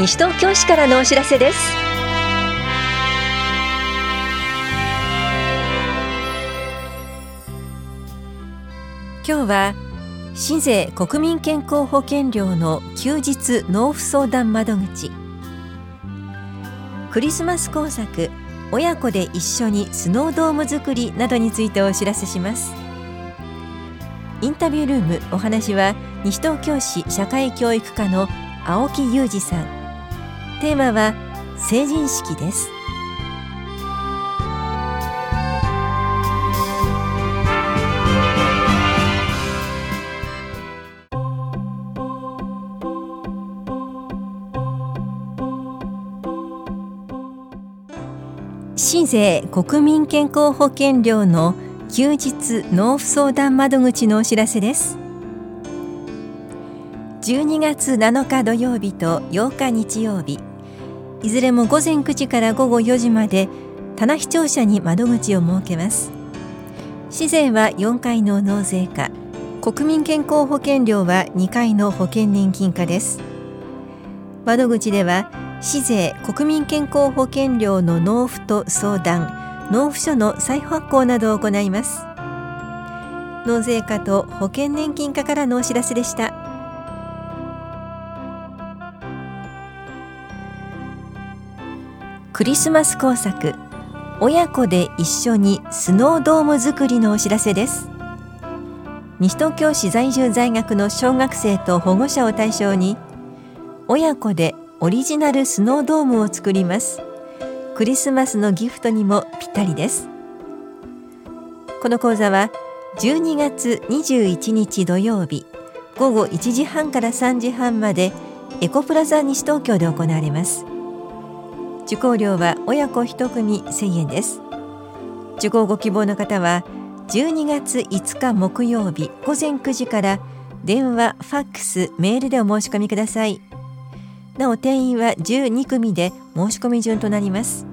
西東京市からのお知らせです。今日は市税国民健康保険料の休日納付相談窓口。クリスマス工作親子で一緒にスノードーム作りなどについてお知らせします。インタビュールームお話は西東京市社会教育課の青木裕二さん。テーマは成人式です。市税国民健康保険料の休日納付相談窓口のお知らせです。12月7日土曜日と8日日曜日。いずれも午前9時から午後4時まで棚視聴者に窓口を設けます。市税は4回の納税課。国民健康保険料は2回の保険年金課です。窓口では市税国民健康保険料の納付と相談納付書の再発行などを行います。納税課と保険年金課からのお知らせでした。クリスマス工作。親子で一緒にスノードーム作りのお知らせです。西東京市在住在学の小学生と保護者を対象に親子でオリジナルスノードームを作ります。クリスマスのギフトにもぴったりです。この講座は12月21日土曜日午後1時半から3時半までエコプラザ西東京で行われます。受講料は親子1組1000円です。受講ご希望の方は12月5日木曜日午前9時から電話、ファックス、メールでお申し込みください。なお定員は12組で申し込み順となります。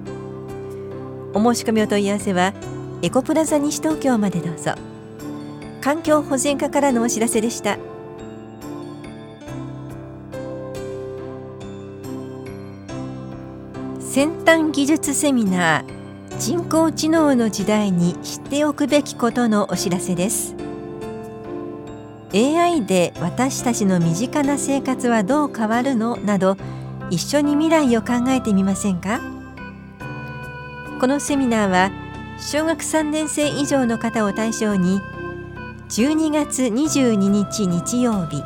お申し込みお問い合わせはエコプラザ西東京までどうぞ。環境保全課からのお知らせでした。先端技術セミナー人工知能の時代に知っておくべきことのお知らせです。AI で私たちの身近な生活はどう変わるのなど一緒に未来を考えてみませんか？このセミナーは小学3年生以上の方を対象に12月22日日曜日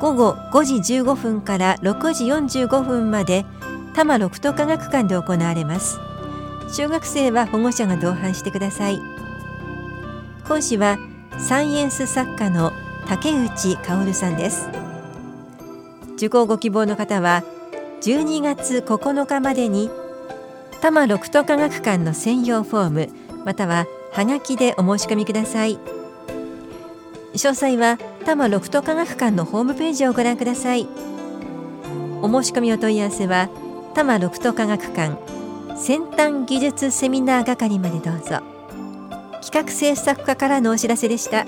午後5時15分から6時45分まで多摩六都科学館で行われます。小学生は保護者が同伴してください。講師はサイエンス作家の竹内薫さんです。受講ご希望の方は12月9日までに多摩六都科学館の専用フォームまたははがきでお申し込みください。詳細は多摩六都科学館のホームページをご覧ください。お申し込みお問い合わせは多摩六都科学館先端技術セミナー係までどうぞ。企画制作課からのお知らせでした。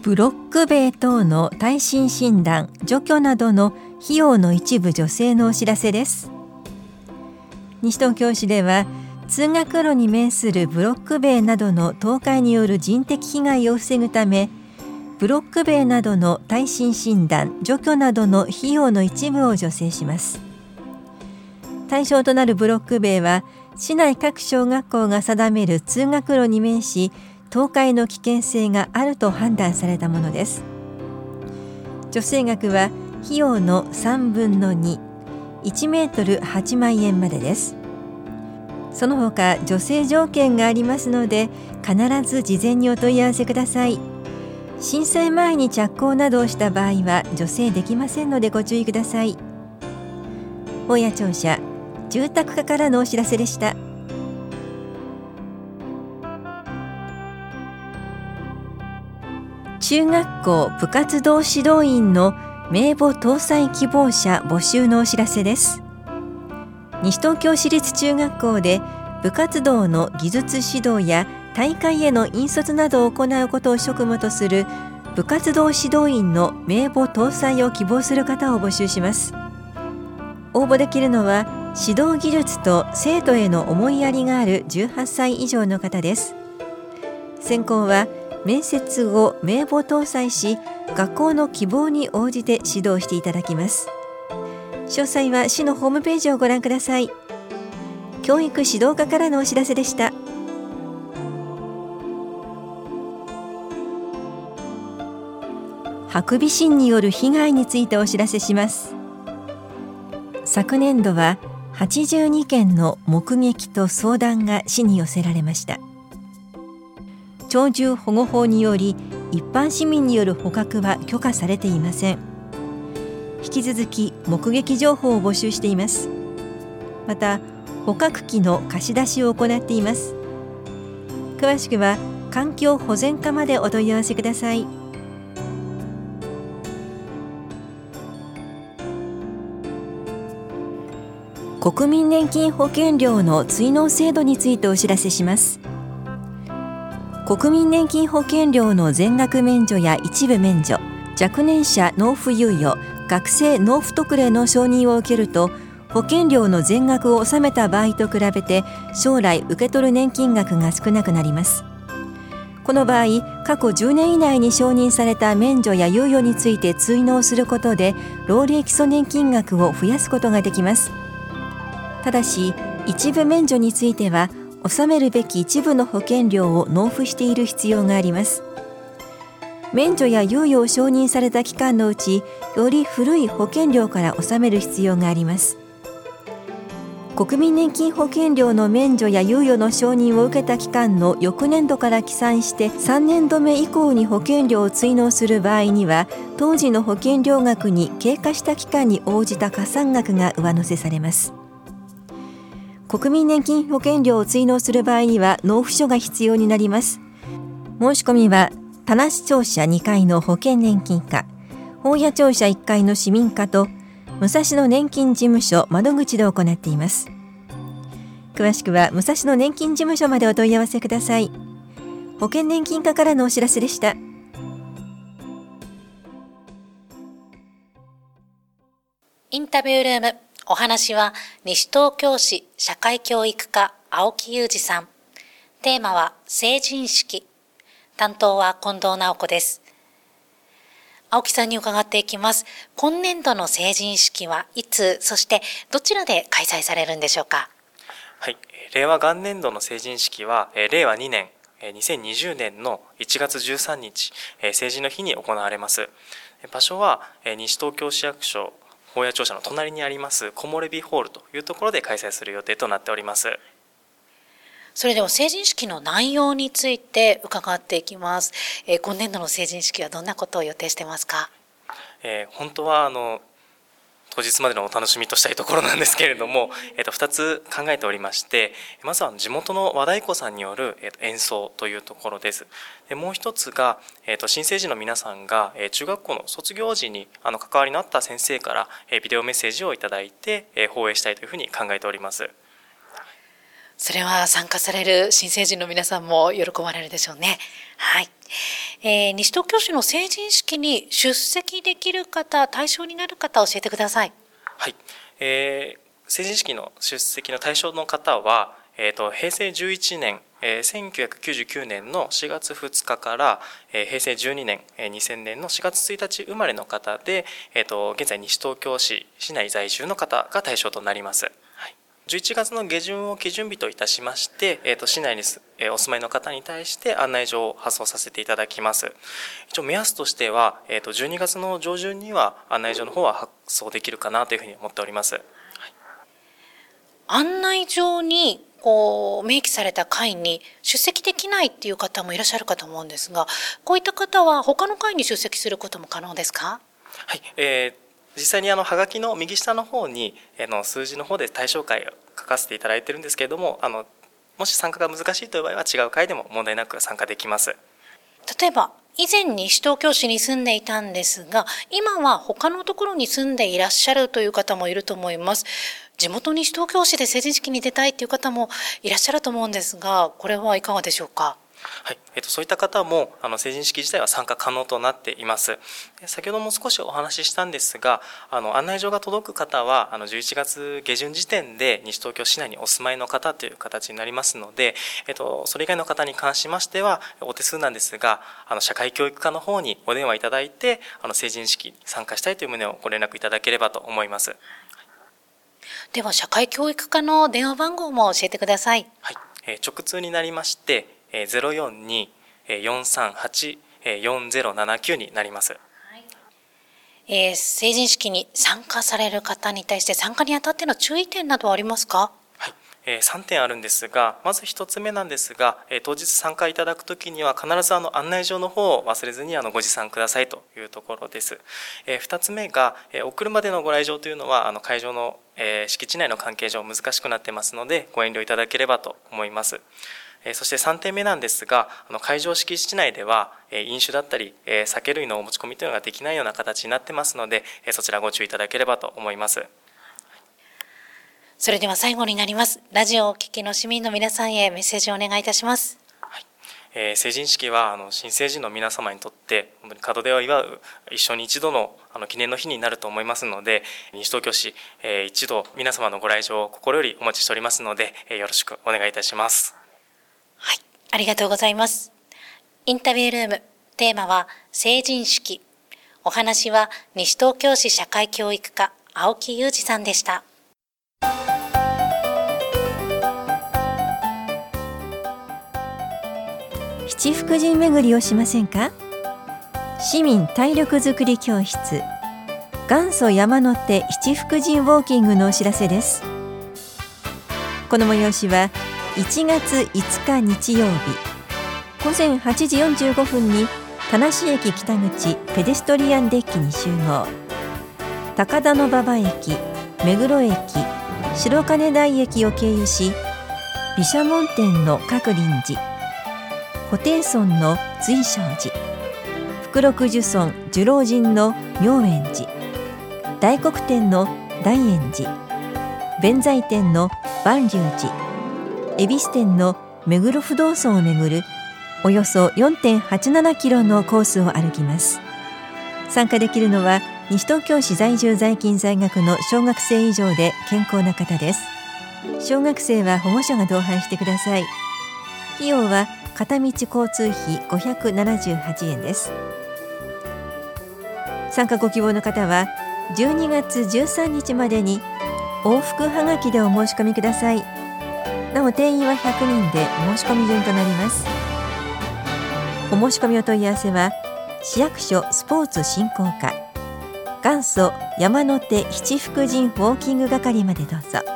ブロック塀等の耐震診断除去などの費用の一部助成のお知らせです。西東京市では通学路に面するブロック塀などの倒壊による人的被害を防ぐためブロック塀などの耐震診断除去などの費用の一部を助成します。対象となるブロック塀は市内各小学校が定める通学路に面し倒壊の危険性があると判断されたものです。助成額は費用の3分の21メートル8万円までです。その他助成条件がありますので必ず事前にお問い合わせください。震災前に着工などをした場合は助成できませんのでご注意ください。大谷庁舎住宅課からのお知らせでした。中学校部活動指導員の名簿搭載希望者募集のお知らせです。西東京市立中学校で部活動の技術指導や大会への引率などを行うことを職務とする部活動指導員の名簿搭載を希望する方を募集します。応募できるのは指導技術と生徒への思いやりがある18歳以上の方です。選考は面接後名簿搭載し学校の希望に応じて指導していただきます。詳細は市のホームページをご覧ください。教育指導課からのお知らせでした。ハクビシンによる被害についてお知らせします。昨年度は82件の目撃と相談が市に寄せられました。鳥獣保護法により一般市民による捕獲は許可されていません。引き続き目撃情報を募集しています。また捕獲器の貸し出しを行っています。詳しくは環境保全課までお問い合わせください。国民年金保険料の追納制度についてお知らせします。国民年金保険料の全額免除や一部免除若年者納付猶予学生納付特例の承認を受けると保険料の全額を納めた場合と比べて将来受け取る年金額が少なくなります。この場合過去10年以内に承認された免除や猶予について追納することで老齢基礎年金額を増やすことができます。ただし一部免除については納めるべき一部の保険料を納付している必要があります。免除や猶予を承認された期間のうちより古い保険料から納める必要があります。国民年金保険料の免除や猶予の承認を受けた期間の翌年度から起算して3年度目以降に保険料を追納する場合には当時の保険料額に経過した期間に応じた加算額が上乗せされます。国民年金保険料を追納する場合には納付書が必要になります。申し込みは田無庁舎2階の保険年金課本屋庁舎1階の市民課と武蔵野年金事務所窓口で行っています。詳しくは武蔵野年金事務所までお問い合わせください。保険年金課からのお知らせでした。インタビュールーム。お話は西東京市社会教育課青木裕二さん。テーマは成人式。担当は近藤直子です。青木さんに伺っていきます。今年度の成人式はいつ、そしてどちらで開催されるんでしょうか？はい、令和元年度の成人式は、令和2年、2020年の1月13日、成人の日に行われます。場所は西東京市役所法屋庁舎の隣にあります木漏れ日ホールというところで開催する予定となっております。それでは成人式の内容について伺っていきます、えー、今年度の成人式はどんなことを予定してますか、えー、本当はあの当日までのお楽しみとしたいところなんですけれども、えー、と2つ考えておりましてまずは地元の和太鼓さんによる、えー、と演奏というところです。でもう一つが、えー、と新成人の皆さんが、え、中学校の卒業時にあの関わりのあった先生から、え、ビデオメッセージを頂いて、え、放映したいというふうに考えております。それは参加される新成人の皆さんも喜ばれるでしょうね。はい、えー、西東京市の成人式に出席できる方対象になる方教えてください。はい、えー、成人式の出席の対象の方は、えーと、平成11年、えー、1999年の4月2日から、えー、平成12年、えー、2000年の4月1日生まれの方で、えーと現在西東京市市内在住の方が対象となります。11月の下旬を基準日といたしまして、えー、と市内にお住まいの方に対して案内状を発送させていただきます。一応目安としては、えー、と12月の上旬には案内状の方は発送できるかなというふうに思っております。はい、案内状にこう明記された会に出席できないっていう方もいらっしゃるかと思うんですが、こういった方は他の会に出席することも可能ですか？はい、えー実際にあのハガキの右下の方にあの数字の方で対象回を書かせていただいてるんですけれどもあのもし参加が難しいという場合は違う会でも問題なく参加できます。例えば以前に西東京市に住んでいたんですが今は他のところに住んでいらっしゃるという方もいると思います。地元西東京市で成人式に出たいという方もいらっしゃると思うんですがこれはいかがでしょうか？はい、えっと、そういった方もあの成人式自体は参加可能となっています。先ほども少しお話ししたんですが、あの案内状が届く方はあの11月下旬時点で西東京市内にお住まいの方という形になりますので、えっと、それ以外の方に関しましてはお手数なんですが、あの社会教育課の方にお電話いただいて、あの成人式に参加したいという旨をご連絡いただければと思います。では社会教育課の電話番号も教えてください。はい、え直通になりまして042-438-4079になります。えー、成人式に参加される方に対して参加にあたっての注意点などはありますか？はい、えー、3点あるんですがまず1つ目なんですが、えー、当日参加いただくときには必ずあの案内状の方を忘れずにあのご持参くださいというところです、えー、2つ目が、えー、お車でのご来場というのはあの会場の、えー、敷地内の関係上難しくなってますのでご遠慮いただければと思いますそして3点目なんですが、会場敷地内では飲酒だったり酒類のお持ち込みというのができないような形になってますので、そちらご注意いただければと思います。それでは最後になります。ラジオをお聞きの市民の皆さんへメッセージをお願いいたします。えー、成人式はあの新成人の皆様にとって本当に門出を祝う一生に一度のあの記念の日になると思いますので西東京市、えー、一度皆様のご来場を心よりお待ちしておりますので、えー、よろしくお願いいたします。はい、ありがとうございます。インタビュールーム、テーマは成人式。お話は西東京市社会教育課、青木裕二さんでした。七福神巡りをしませんか？市民体力づくり教室。元祖山手七福神ウォーキングのお知らせです。この催しは1月5日日曜日。午前8時45分に田無駅北口ペデストリアンデッキに集合。高田馬場駅目黒駅白金台駅を経由し毘沙門天の各臨時。布袋村の随正寺。福禄寿村寿老人の妙円寺。大黒天の大円寺。弁財天の万隆寺。恵比寿店の目黒不動尊をめぐるおよそ4.87キロのコースを歩きます。参加できるのは西東京市在住在勤在学の小学生以上で健康な方です。小学生は保護者が同伴してください。費用は片道交通費578円です。参加ご希望の方は12月13日までに往復はがきでお申し込みください。なお定員は100人で申し込み順となります。お申し込みお問い合わせは市役所スポーツ振興課元祖山手七福神ウォーキング係までどうぞ。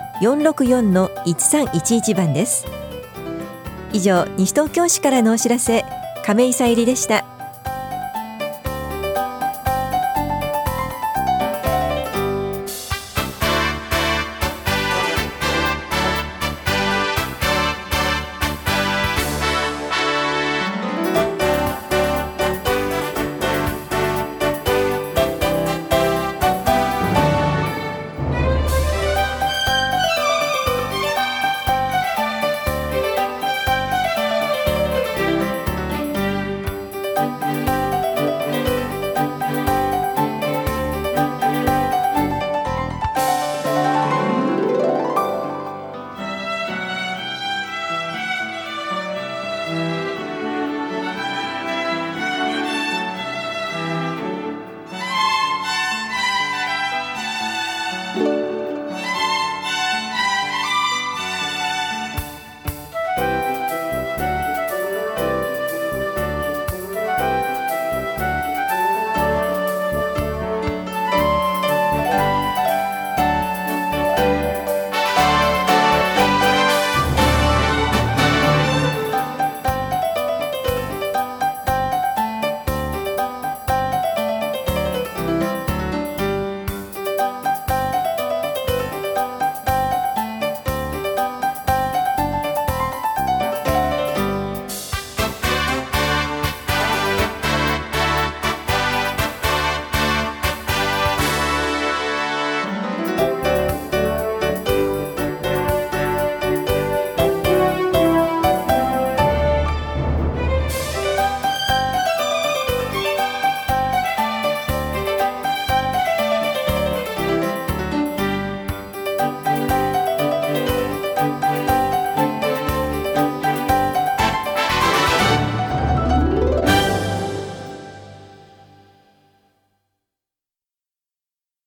042-464-1311番です。以上西東京市からのお知らせ亀井さゆりでした。